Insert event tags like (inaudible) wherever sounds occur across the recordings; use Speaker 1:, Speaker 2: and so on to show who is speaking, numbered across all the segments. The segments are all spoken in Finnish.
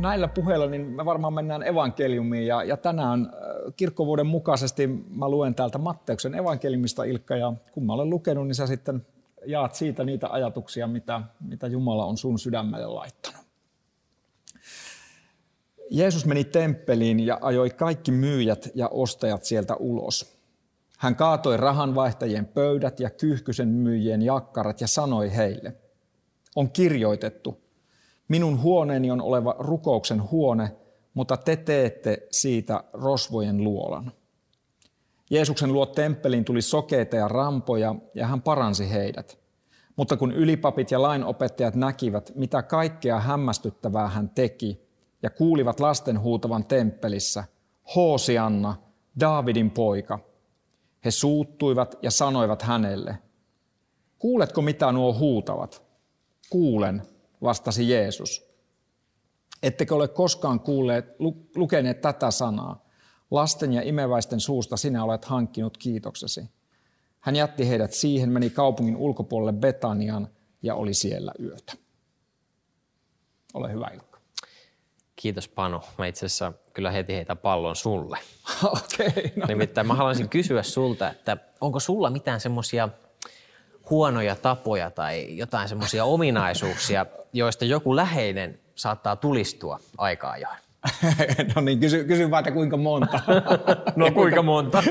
Speaker 1: Näillä puheilla niin me varmaan mennään evankeliumiin ja, ja tänään äh, kirkkovuoden mukaisesti mä luen täältä Matteuksen evankeliumista Ilkka ja kun mä olen lukenut, niin sä sitten jaat siitä niitä ajatuksia, mitä, mitä Jumala on sun sydämelle laittanut. Jeesus meni temppeliin ja ajoi kaikki myyjät ja ostajat sieltä ulos. Hän kaatoi rahanvaihtajien pöydät ja kyyhkysen myyjien jakkarat ja sanoi heille, on kirjoitettu, Minun huoneeni on oleva rukouksen huone, mutta te teette siitä rosvojen luolan. Jeesuksen luo temppeliin tuli sokeita ja rampoja, ja hän paransi heidät. Mutta kun ylipapit ja lainopettajat näkivät, mitä kaikkea hämmästyttävää hän teki, ja kuulivat lasten huutavan temppelissä, Hoosianna, Daavidin poika, he suuttuivat ja sanoivat hänelle, kuuletko mitä nuo huutavat? Kuulen, vastasi Jeesus. Ettekö ole koskaan kuulleet, lukeneet tätä sanaa? Lasten ja imeväisten suusta sinä olet hankkinut kiitoksesi. Hän jätti heidät siihen, meni kaupungin ulkopuolelle Betanian ja oli siellä yötä. Ole hyvä Ilkka.
Speaker 2: Kiitos Panu. Mä itse asiassa kyllä heti heitä pallon sulle. (laughs)
Speaker 1: Okei. Okay, no.
Speaker 2: Nimittäin mä haluaisin kysyä sulta, että onko sulla mitään semmoisia huonoja tapoja tai jotain semmoisia ominaisuuksia, joista joku läheinen saattaa tulistua aika ajoin? (laughs)
Speaker 1: no niin, kysy, kysy vaan, että kuinka monta. (laughs)
Speaker 2: no kuinka monta?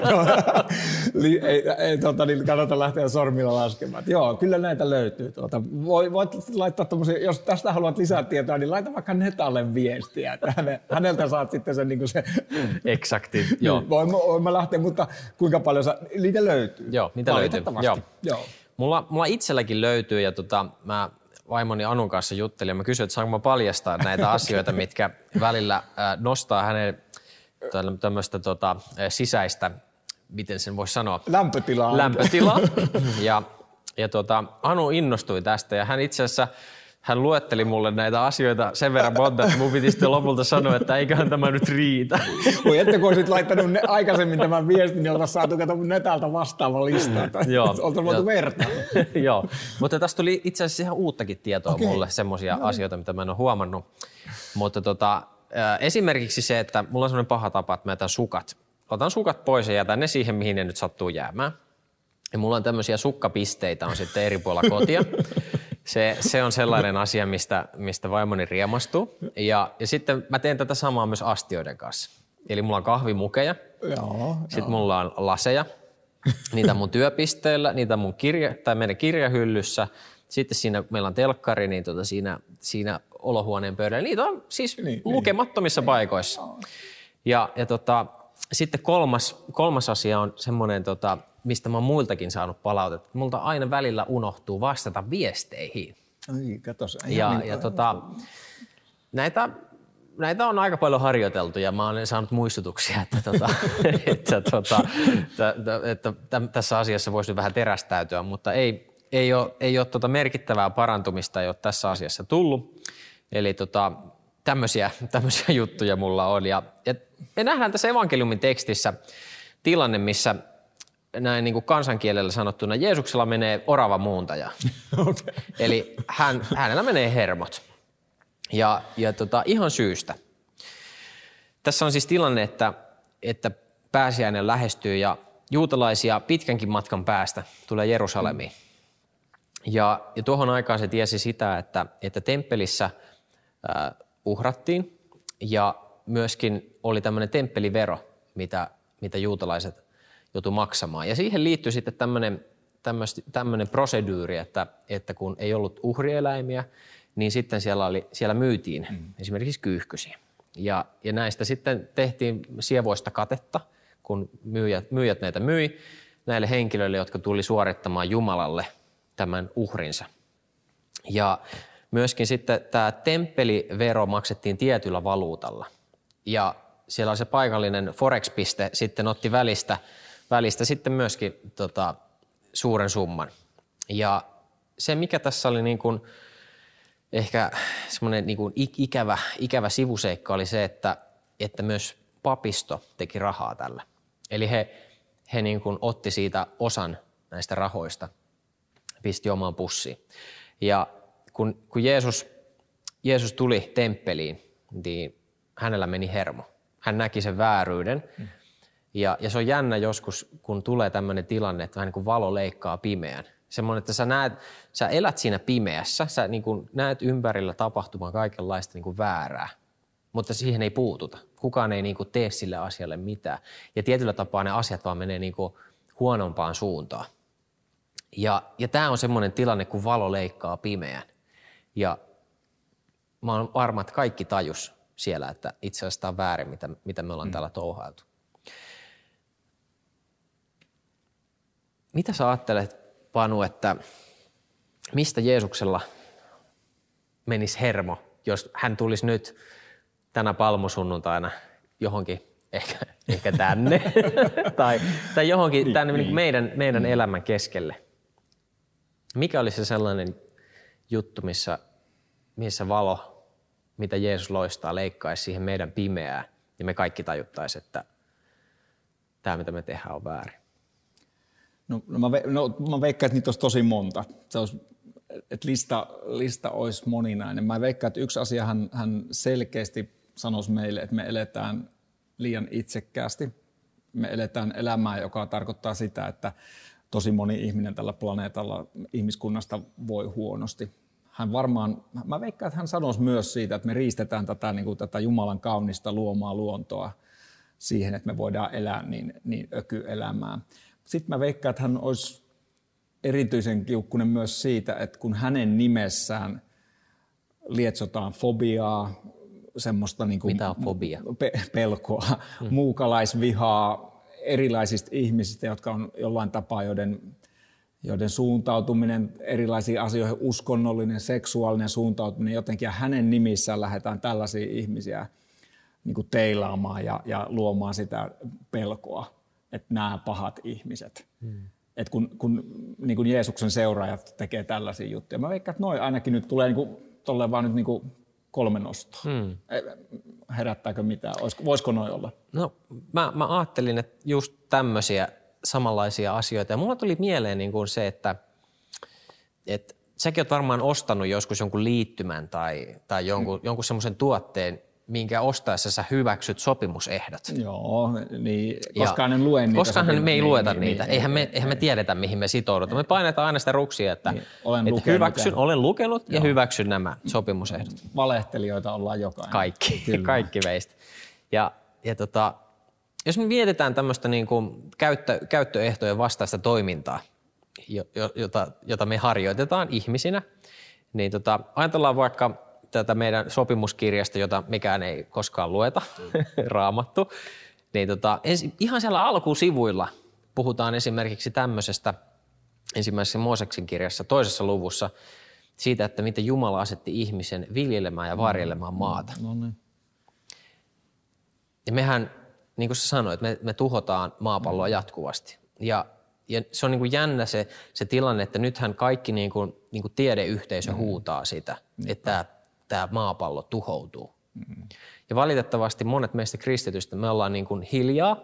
Speaker 2: (laughs)
Speaker 1: ei, ei tota, niin kannata lähteä sormilla laskemaan. Joo, kyllä näitä löytyy. Tuota, voit laittaa jos tästä haluat lisää tietoa, niin laita vaikka Netalle viestiä. Että häneltä saat sitten sen... Niin se...
Speaker 2: Eksakti, joo.
Speaker 1: Voin, voin mä lähteä, mutta kuinka paljon sä, niitä löytyy?
Speaker 2: Joo, niitä löytyy.
Speaker 1: Joo. joo.
Speaker 2: Mulla, mulla itselläkin löytyy ja tota, mä vaimoni Anun kanssa juttelin ja mä kysyin, että saanko mä paljastaa näitä (laughs) asioita, mitkä välillä nostaa hänen tämmöistä tota, sisäistä, miten sen voisi sanoa?
Speaker 1: Lämpötilaa.
Speaker 2: Lämpötilaa. (laughs) Ja, ja tota, Anu innostui tästä ja hän itse asiassa – hän luetteli mulle näitä asioita sen verran monta, että mun piti sitten lopulta sanoa, että eiköhän tämä nyt riitä.
Speaker 1: Voi että kun olisit laittanut ne, aikaisemmin tämän viestin, niin oltaisiin saatu kato netältä vastaava lista. (laughs) Joo. Oltaisiin voitu vertaa. (laughs)
Speaker 2: Joo, mutta tästä tuli itse asiassa ihan uuttakin tietoa okay. mulle, semmoisia no. Asioita, mitä mä en ole huomannut. Mutta tota, esimerkiksi se, että mulla on semmoinen paha tapa, että mä jätän sukat. Otan sukat pois ja jätän ne siihen, mihin ne nyt sattuu jäämään. Ja mulla on tämmöisiä sukkapisteitä on sitten eri puolilla kotia. (laughs) Se, se on sellainen asia, mistä, mistä vaimoni riemastuu. Ja, ja sitten mä teen tätä samaa myös astioiden kanssa. Eli mulla on kahvimukeja,
Speaker 1: joo,
Speaker 2: sitten joo. mulla on laseja, niitä mun työpisteellä, niitä mun kirja, tai meidän kirjahyllyssä. Sitten siinä meillä on telkkari, niin tota siinä, siinä olohuoneen pöydällä. Niitä on siis niin, niin. lukemattomissa niin, paikoissa. Ja, ja tota, sitten kolmas, kolmas asia on semmoinen tota, mistä mä oon muiltakin saanut palautetta. Multa aina välillä unohtuu vastata viesteihin.
Speaker 1: Ai, katos.
Speaker 2: Ja, niin, ja tota, näitä, näitä on aika paljon harjoiteltu ja mä olen saanut muistutuksia, että, tota, (laughs) että, tota, että, että, että tässä asiassa voisi vähän terästäytyä, mutta ei, ei ole, ei ole tota merkittävää parantumista ei ole tässä asiassa tullut. Eli tota, tämmöisiä, tämmöisiä juttuja mulla on. Ja, ja me nähdään tässä evankeliumin tekstissä tilanne, missä näin niin kuin kansankielellä sanottuna, Jeesuksella menee orava muuntaja. (laughs) Okay. Eli hän, hänellä menee hermot. Ja, ja tota, ihan syystä. Tässä on siis tilanne, että, että pääsiäinen lähestyy ja juutalaisia pitkänkin matkan päästä tulee Jerusalemiin. Ja, ja tuohon aikaan se tiesi sitä, että, että temppelissä äh, uhrattiin ja myöskin oli tämmöinen temppelivero, mitä, mitä juutalaiset joutui maksamaan. Ja siihen liittyy sitten tämmöinen, tämmöinen prosedyyri, että, että kun ei ollut uhrieläimiä, niin sitten siellä, oli, siellä myytiin mm. esimerkiksi kyyhkysiä. Ja, ja näistä sitten tehtiin sievoista katetta, kun myyjät, myyjät näitä myi näille henkilöille, jotka tuli suorittamaan Jumalalle tämän uhrinsa. Ja myöskin sitten tämä temppelivero maksettiin tietyllä valuutalla. Ja siellä se paikallinen Forex-piste sitten otti välistä, välistä sitten myöskin tota, suuren summan. Ja se, mikä tässä oli niin kuin, ehkä semmoinen niin kuin ikävä, ikävä sivuseikka oli se, että, että myös papisto teki rahaa tällä. Eli he, he niin kuin otti siitä osan näistä rahoista, pisti omaan pussiin. Ja kun, kun Jeesus, Jeesus tuli temppeliin, niin hänellä meni hermo. Hän näki sen vääryyden. Mm. Ja, ja se on jännä joskus, kun tulee tämmöinen tilanne, että vähän niin kuin valo leikkaa pimeän. Semmoinen, että sä, näet, sä elät siinä pimeässä, sä niin kuin näet ympärillä tapahtumaan kaikenlaista niin kuin väärää, mutta siihen ei puututa. Kukaan ei niin kuin tee sille asialle mitään. Ja tietyllä tapaa ne asiat vaan menee niin kuin huonompaan suuntaan. Ja, ja tämä on semmoinen tilanne, kun valo leikkaa pimeän. Ja mä oon varma, että kaikki tajus siellä, että itse asiassa tämä on väärin, mitä, mitä me ollaan mm. täällä touhailtu. Mitä sä ajattelet, Panu, että mistä Jeesuksella menisi hermo, jos hän tulisi nyt tänä palmusunnuntaina johonkin, ehkä, ehkä tänne, (laughs) tai, tai johonkin niin, tänne niin. meidän, meidän mm. elämän keskelle. Mikä olisi se sellainen juttu, missä, missä valo, mitä Jeesus loistaa, leikkaisi siihen meidän pimeää, ja me kaikki tajuttaisiin, että tämä, mitä me tehdään, on väärin?
Speaker 1: No, no, mä, no mä veikkaan, että niitä olisi tosi monta. Se olisi, että lista, lista olisi moninainen. Mä veikkaan, että yksi asia hän, hän selkeästi sanoisi meille, että me eletään liian itsekkäästi. Me eletään elämää, joka tarkoittaa sitä, että tosi moni ihminen tällä planeetalla ihmiskunnasta voi huonosti. Hän varmaan, mä veikkaan, että hän sanoisi myös siitä, että me riistetään tätä, niin kuin tätä Jumalan kaunista luomaa luontoa siihen, että me voidaan elää niin, niin ökyelämää. Sitten mä veikkaan, että hän olisi erityisen kiukkunen myös siitä, että kun hänen nimessään lietsotaan fobiaa, semmoista niin kuin
Speaker 2: Mitä on fobia?
Speaker 1: Pe- pelkoa, hmm. muukalaisvihaa erilaisista ihmisistä, jotka on jollain tapaa, joiden, joiden suuntautuminen erilaisiin asioihin, uskonnollinen, seksuaalinen suuntautuminen jotenkin, ja hänen nimissään lähdetään tällaisia ihmisiä niin kuin teilaamaan ja, ja luomaan sitä pelkoa että nämä pahat ihmiset. Hmm. Et kun, kun niin kuin Jeesuksen seuraajat tekee tällaisia juttuja. Mä veikkaan, että noin ainakin nyt tulee niin kuin, vaan nyt niin kuin kolme nostoa. Hmm. Herättääkö mitään? Olisiko, voisiko noin olla?
Speaker 2: No mä, mä ajattelin, että just tämmöisiä samanlaisia asioita. Ja mulla tuli mieleen niin kuin se, että, että säkin oot varmaan ostanut joskus jonkun liittymän tai, tai jonkun, hmm. jonkun semmoisen tuotteen, minkä ostaessa sä hyväksyt sopimusehdot.
Speaker 1: Joo, niin koskaan en lue niitä.
Speaker 2: Koskaan me ei niin, lueta niin, niitä. Niin, eihän, me, eihän me tiedetä, mihin me sitoudutaan. Me painetaan aina sitä ruksia, että, niin, olen että lukenut hyväksyn, ja... olen lukenut ja Joo. hyväksyn nämä sopimusehdot.
Speaker 1: Valehtelijoita ollaan jokainen.
Speaker 2: Kaikki, (laughs) kaikki meistä. Ja, ja tota, jos me mietitään tämmöistä niin kuin käyttö, käyttöehtojen vastaista toimintaa, jota, jota me harjoitetaan ihmisinä, niin tota, ajatellaan vaikka tätä meidän sopimuskirjasta, jota mikään ei koskaan lueta, (laughs) raamattu, niin tota, ensi, ihan siellä alkusivuilla puhutaan esimerkiksi tämmöisestä ensimmäisessä Mooseksin kirjassa toisessa luvussa siitä, että miten Jumala asetti ihmisen viljelemään ja varjelemaan maata. No niin. Ja mehän, niin kuin sä sanoit, me, me tuhotaan maapalloa jatkuvasti. Ja, ja se on niin kuin jännä se, se tilanne, että nythän kaikki niin kuin, niin kuin tiedeyhteisö mm. huutaa sitä, Niinpä. että tämä maapallo tuhoutuu. Mm-hmm. Ja valitettavasti monet meistä kristitystä, me ollaan niin kuin hiljaa.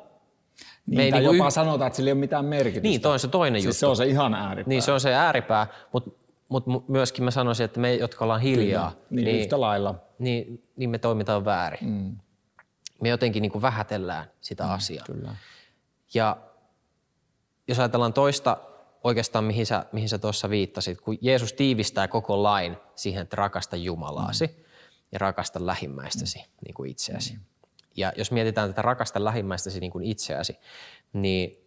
Speaker 1: Niin, me ei niin jopa yh... sanotaan, että sillä ei ole mitään merkitystä.
Speaker 2: Niin, toi on se toinen
Speaker 1: siis
Speaker 2: juttu.
Speaker 1: se on se ihan ääripää.
Speaker 2: Niin, se on se ääripää, mutta mut myöskin mä sanoisin, että me, jotka ollaan hiljaa,
Speaker 1: niin, niin, yhtä lailla.
Speaker 2: Niin, niin me toimitaan väärin. Mm. Me jotenkin niin kuin vähätellään sitä mm, asiaa. Kyllä. Ja jos ajatellaan toista oikeastaan mihin sä, mihin sä tuossa viittasit, kun Jeesus tiivistää koko lain siihen, että rakasta Jumalaasi mm. ja rakasta lähimmäistäsi mm. niin kuin itseäsi. Mm. Ja jos mietitään tätä rakasta lähimmäistäsi niin kuin itseäsi, niin,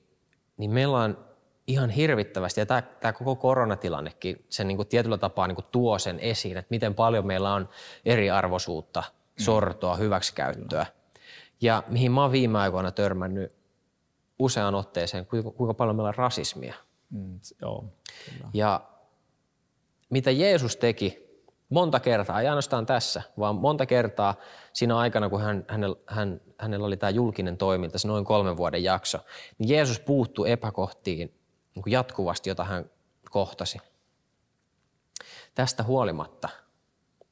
Speaker 2: niin meillä on ihan hirvittävästi, ja tämä, tämä koko koronatilannekin sen niin kuin tietyllä tapaa niin kuin tuo sen esiin, että miten paljon meillä on eriarvoisuutta, mm. sortoa, hyväksikäyttöä. Ja mihin mä oon viime aikoina törmännyt useaan otteeseen, kuinka, kuinka paljon meillä on rasismia –
Speaker 1: Mm, joo,
Speaker 2: kyllä. Ja mitä Jeesus teki monta kertaa, ei ainoastaan tässä, vaan monta kertaa siinä aikana, kun hän, hänellä, hän, hänellä oli tämä julkinen toiminta, se noin kolmen vuoden jakso, niin Jeesus puuttui epäkohtiin niin kuin jatkuvasti, jota hän kohtasi. Tästä huolimatta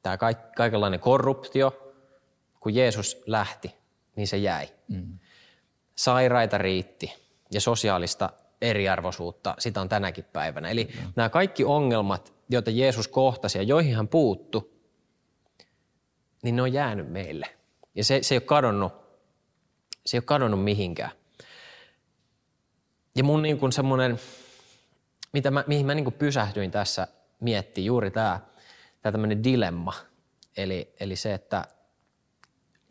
Speaker 2: tämä kaikenlainen korruptio, kun Jeesus lähti, niin se jäi. Mm. Sairaita riitti ja sosiaalista eriarvoisuutta, sitä on tänäkin päivänä. Eli mm. nämä kaikki ongelmat, joita Jeesus kohtasi ja joihin hän puuttu, niin ne on jäänyt meille. Ja se, se ei ole kadonnut, se ei ole kadonnut mihinkään. Ja mun niin kuin semmoinen, mitä mä, mihin mä niin kuin pysähdyin tässä miettii juuri tämä, tämä tämmöinen dilemma. Eli, eli se, että,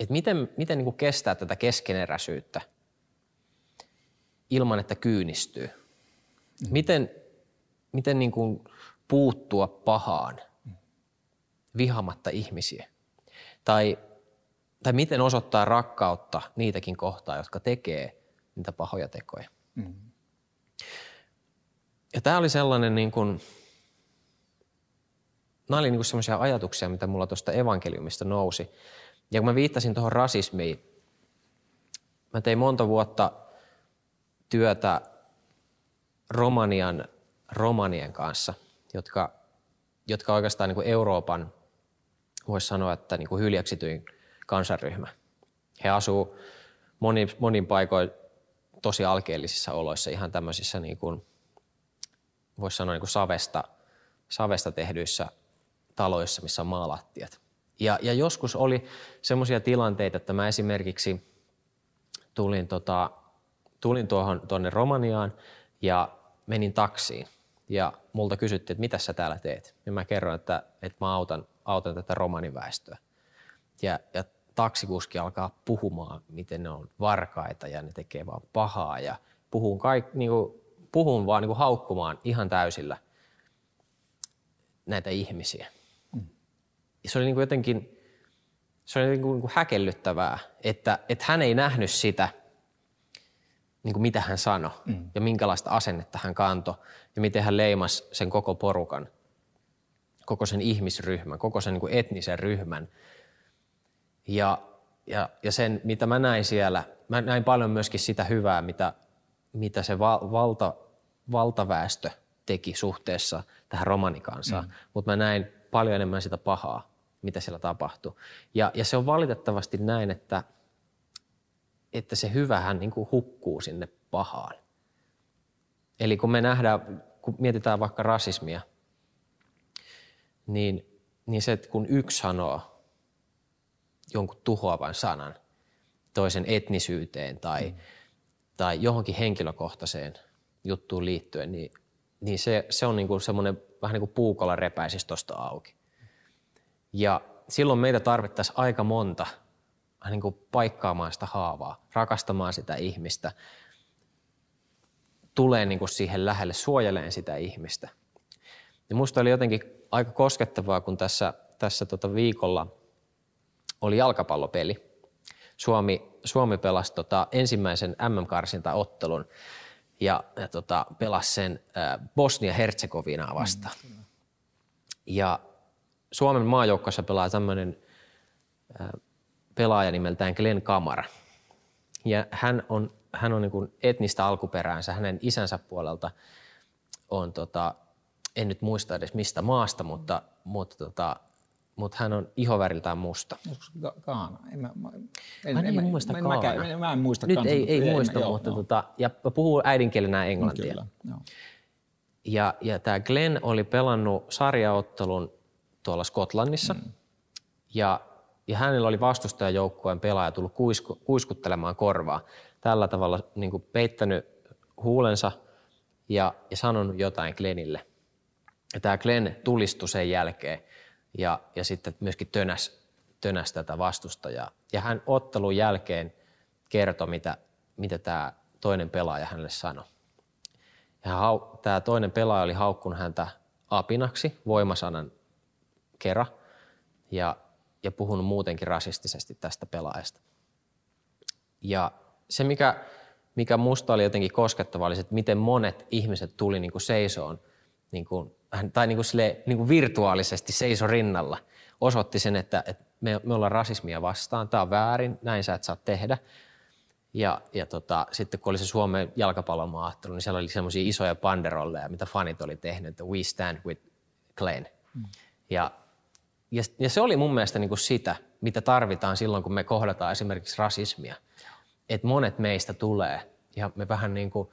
Speaker 2: että miten, miten niin kuin kestää tätä keskeneräisyyttä ilman, että kyynistyy. Miten, miten niin kuin puuttua pahaan vihamatta ihmisiä. Tai, tai miten osoittaa rakkautta niitäkin kohtaa, jotka tekee niitä pahoja tekoja. Mm. Ja tämä oli sellainen niin kuin, nämä oli niin sellaisia ajatuksia, mitä mulla tuosta evankeliumista nousi. Ja kun mä viittasin tuohon rasismiin, mä tein monta vuotta työtä Romanian romanien kanssa, jotka, jotka oikeastaan niin kuin Euroopan, voisi sanoa, että niin kuin hyljeksityin kansanryhmä. He asuu monin, monin paikoin tosi alkeellisissa oloissa, ihan tämmöisissä, niin kuin, voisi sanoa, niin kuin savesta, savesta tehdyissä taloissa, missä on maalattiat. Ja, ja joskus oli semmoisia tilanteita, että mä esimerkiksi tulin, tota, tulin tuohon tuonne Romaniaan ja menin taksiin. Ja multa kysyttiin, että mitä sä täällä teet. Ja mä kerroin, että, että mä autan, autan tätä romaniväestöä. Ja, ja taksikuski alkaa puhumaan, miten ne on varkaita ja ne tekee vaan pahaa. Ja puhun, kaik, niin kuin, puhun vaan niin kuin haukkumaan ihan täysillä näitä ihmisiä. Ja se oli niin kuin jotenkin se oli niin kuin, niin kuin häkellyttävää, että, että hän ei nähnyt sitä, niin kuin mitä hän sanoi mm. ja minkälaista asennetta hän kantoi ja miten hän leimasi sen koko porukan, koko sen ihmisryhmän, koko sen niin kuin etnisen ryhmän. Ja, ja, ja sen, mitä mä näin siellä, mä näin paljon myöskin sitä hyvää, mitä, mitä se val, valta, valtaväestö teki suhteessa tähän romanikansaan, mm. mutta mä näin paljon enemmän sitä pahaa mitä siellä tapahtuu. Ja, ja se on valitettavasti näin, että, että se hyvähän niin kuin hukkuu sinne pahaan. Eli kun me nähdään, kun mietitään vaikka rasismia, niin, niin se, että kun yksi sanoo jonkun tuhoavan sanan toisen etnisyyteen tai, mm. tai johonkin henkilökohtaiseen juttuun liittyen, niin, niin se, se on niin kuin semmoinen vähän niin kuin puukolla repäisisi tuosta auki. Ja silloin meitä tarvittaisiin aika monta niin kuin paikkaamaan sitä haavaa, rakastamaan sitä ihmistä, tulee niin kuin siihen lähelle, suojeleen sitä ihmistä. Ja musta oli jotenkin aika koskettavaa, kun tässä, tässä tota viikolla oli jalkapallopeli. Suomi, Suomi pelasi tota ensimmäisen MM-karsintaottelun ja, ja tota, pelasi sen Bosnia-Herzegovinaa vastaan. Mm, ja Suomen maajoukkossa pelaa tämmöinen pelaaja nimeltään Glenn Kamara. Ja hän on, hän on niin etnistä alkuperäänsä. Hänen isänsä puolelta on, tota, en nyt muista edes mistä maasta, mutta, mutta, tota, mutta hän on ihoväriltään musta.
Speaker 1: Kaana? En, mä,
Speaker 2: en, en, en, muista
Speaker 1: mä, Mä, mä, mä en muista
Speaker 2: Nyt ei, ei muista, en, mutta joo, tota, ja puhuu äidinkielenä englantia. Kyllä, joo. Ja, ja tämä Glenn oli pelannut sarjaottelun tuolla Skotlannissa. Mm. Ja, ja hänellä oli vastustajajoukkueen pelaaja tullut kuisku, kuiskuttelemaan korvaa. Tällä tavalla niin kuin peittänyt huulensa ja, ja sanonut jotain Glenille. Ja tämä Glenn tulistui sen jälkeen ja, ja sitten myöskin tönäs, tönäs tätä vastustajaa. Ja hän ottelun jälkeen kertoi, mitä, mitä tämä toinen pelaaja hänelle sanoi. Ja tämä toinen pelaaja oli haukkunut häntä apinaksi voimasanan kera ja, ja puhunut muutenkin rasistisesti tästä pelaajasta. Ja se, mikä, mikä musta oli jotenkin koskettava, oli se, että miten monet ihmiset tuli niin kuin seisoon niin kuin tai niin kuin sille, niin kuin virtuaalisesti seiso rinnalla, osoitti sen, että, että me, me ollaan rasismia vastaan, tämä on väärin, näin sä et saa tehdä. Ja, ja tota, sitten kun oli se Suomen jalkapallomaattelu, niin siellä oli semmoisia isoja panderolleja, mitä fanit oli tehnyt, että we stand with Glenn. Mm. Ja, ja, ja se oli mun mielestä niin kuin sitä, mitä tarvitaan silloin, kun me kohdataan esimerkiksi rasismia. Että monet meistä tulee ja me vähän niin kuin,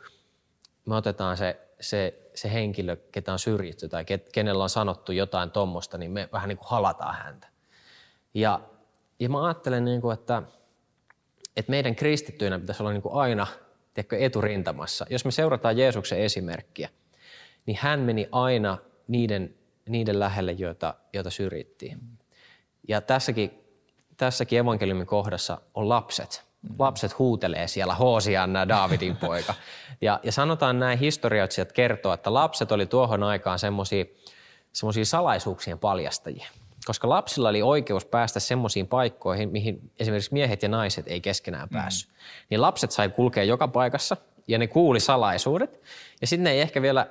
Speaker 2: me otetaan se, se, se henkilö, ketä on syrjitty tai kenellä on sanottu jotain tuommoista, niin me vähän niin kuin halataan häntä. Ja, ja mä ajattelen, niin kuin, että, että meidän kristittyinä pitäisi olla niin kuin aina tiedätkö, eturintamassa. Jos me seurataan Jeesuksen esimerkkiä, niin hän meni aina niiden, niiden lähelle, joita, joita syrjittiin. Ja tässäkin, tässäkin evankeliumin kohdassa on lapset. Lapset huutelee siellä, Hoosianna, Daavidin poika. Ja, ja sanotaan näin historioitsijat kertoo, että lapset oli tuohon aikaan semmoisia salaisuuksien paljastajia koska lapsilla oli oikeus päästä semmoisiin paikkoihin, mihin esimerkiksi miehet ja naiset ei keskenään mm. päässyt. Mm. Niin lapset sai kulkea joka paikassa ja ne kuuli salaisuudet. Ja sitten ne ei ehkä vielä,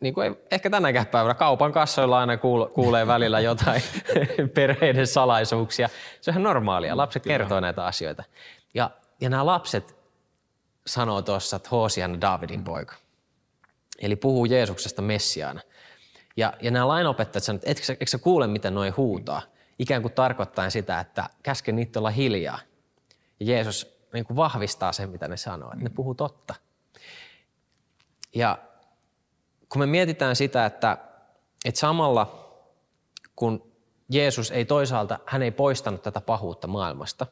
Speaker 2: niin kuin ei, ehkä tänäkään päivänä kaupan kassoilla aina kuulee välillä jotain (laughs) perheiden salaisuuksia. Se on ihan normaalia. Lapset Kyllä. kertoo näitä asioita. Ja, ja nämä lapset sanoo tuossa, että Hoosian Davidin poika. Eli puhuu Jeesuksesta Messiaana – ja, ja nämä lainopettajat sanoivat, että etkö, etkö sä kuule, miten noin huutaa? Ikään kuin tarkoittaa sitä, että käske niitä olla hiljaa. Ja Jeesus niin kuin vahvistaa sen, mitä ne sanoo, että ne puhuu totta. Ja kun me mietitään sitä, että, että samalla kun Jeesus ei toisaalta, hän ei poistanut tätä pahuutta maailmasta,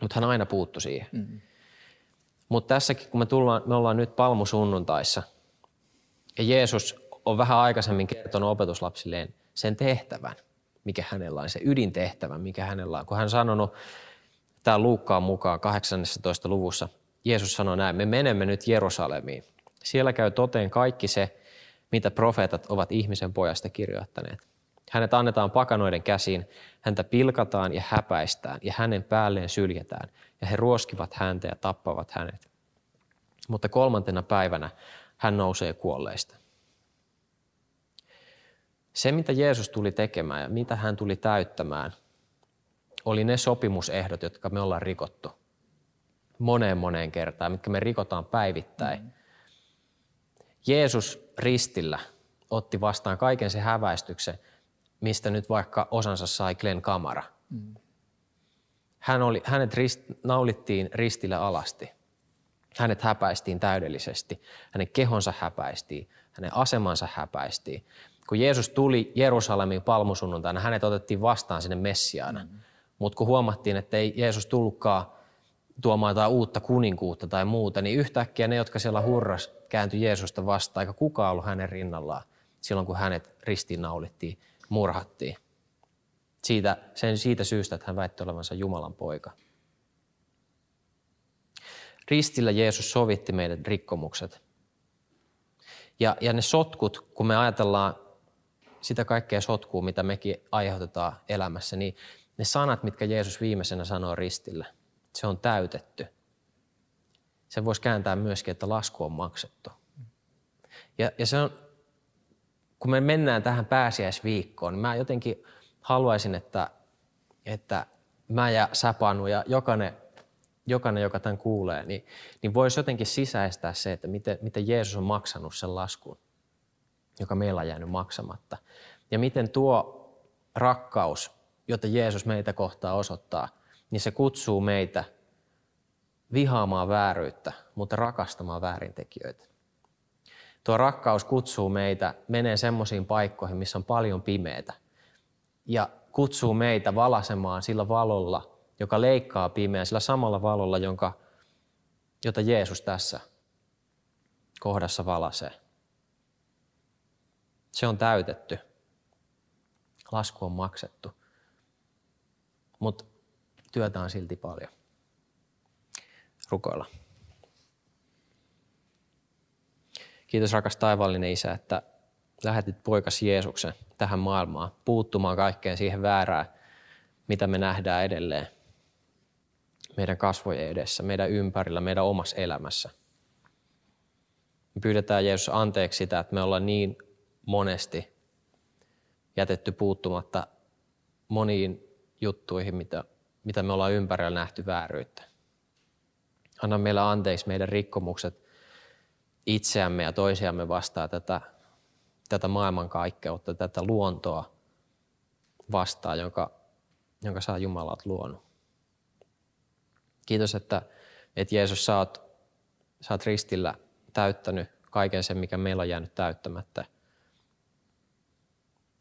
Speaker 2: mutta hän aina puuttu siihen. Mm-hmm. Mutta tässäkin, kun me, tullaan, me ollaan nyt palmusunnuntaissa, ja Jeesus on vähän aikaisemmin kertonut opetuslapsilleen sen tehtävän, mikä hänellä on, se ydintehtävä, mikä hänellä on. Kun hän sanonut, tämä Luukkaan mukaan 18. luvussa, Jeesus sanoi näin, me menemme nyt Jerusalemiin. Siellä käy toteen kaikki se, mitä profeetat ovat ihmisen pojasta kirjoittaneet. Hänet annetaan pakanoiden käsiin, häntä pilkataan ja häpäistään ja hänen päälleen syljetään ja he ruoskivat häntä ja tappavat hänet. Mutta kolmantena päivänä hän nousee kuolleista. Se, mitä Jeesus tuli tekemään ja mitä hän tuli täyttämään, oli ne sopimusehdot, jotka me ollaan rikottu moneen moneen kertaan, mitkä me rikotaan päivittäin. Mm. Jeesus ristillä otti vastaan kaiken se häväistyksen, mistä nyt vaikka osansa sai Glenn Kamara. Mm. Hän oli, hänet rist, naulittiin ristillä alasti. Hänet häpäistiin täydellisesti. Hänen kehonsa häpäistiin. Hänen asemansa häpäistiin kun Jeesus tuli Jerusalemiin palmusunnuntaina, hänet otettiin vastaan sinne Messiaana. Mm. Mutta kun huomattiin, että ei Jeesus tullutkaan tuomaan jotain uutta kuninkuutta tai muuta, niin yhtäkkiä ne, jotka siellä hurras, kääntyi Jeesusta vastaan, eikä kukaan ollut hänen rinnallaan silloin, kun hänet ristiinnaulittiin, murhattiin. Siitä, sen siitä syystä, että hän väitti olevansa Jumalan poika. Ristillä Jeesus sovitti meidän rikkomukset. Ja, ja ne sotkut, kun me ajatellaan sitä kaikkea sotkua, mitä mekin aiheutetaan elämässä, niin ne sanat, mitkä Jeesus viimeisenä sanoo ristillä, se on täytetty. Se voisi kääntää myöskin, että lasku on maksettu. Ja, ja se on, kun me mennään tähän pääsiäisviikkoon, niin mä jotenkin haluaisin, että, että mä ja Säpanu ja jokainen, jokainen, joka tämän kuulee, niin, niin voisi jotenkin sisäistää se, että miten, miten Jeesus on maksanut sen laskun joka meillä on jäänyt maksamatta. Ja miten tuo rakkaus, jota Jeesus meitä kohtaa osoittaa, niin se kutsuu meitä vihaamaan vääryyttä, mutta rakastamaan väärintekijöitä. Tuo rakkaus kutsuu meitä menee semmoisiin paikkoihin, missä on paljon pimeätä. Ja kutsuu meitä valasemaan sillä valolla, joka leikkaa pimeää, sillä samalla valolla, jonka, jota Jeesus tässä kohdassa valasee. Se on täytetty. Lasku on maksettu. Mutta työtä on silti paljon. Rukoilla. Kiitos rakas taivaallinen Isä, että lähetit poikas Jeesuksen tähän maailmaan puuttumaan kaikkeen siihen väärään, mitä me nähdään edelleen meidän kasvojen edessä, meidän ympärillä, meidän omassa elämässä. Me pyydetään Jeesus anteeksi sitä, että me ollaan niin monesti jätetty puuttumatta moniin juttuihin, mitä, mitä me ollaan ympärillä nähty vääryyttä. Anna meillä anteeksi meidän rikkomukset itseämme ja toisiamme vastaan tätä, tätä maailmankaikkeutta, tätä luontoa vastaan, jonka, jonka saa Jumalat luonut. Kiitos, että, että Jeesus, sä oot, sä oot ristillä täyttänyt kaiken sen, mikä meillä on jäänyt täyttämättä.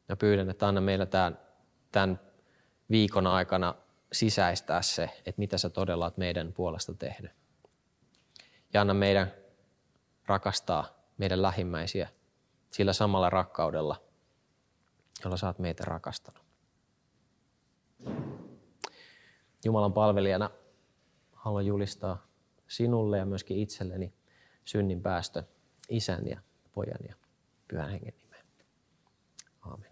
Speaker 2: Ja pyydän, että anna meillä tämän, tämän viikon aikana sisäistää se, että mitä sä todella oot meidän puolesta tehnyt. Ja anna meidän rakastaa meidän lähimmäisiä sillä samalla rakkaudella, jolla sä oot meitä rakastanut. Jumalan palvelijana haluan julistaa sinulle ja myöskin itselleni synnin päästö isän ja pojan ja pyhän hengen nimeen. Aamen.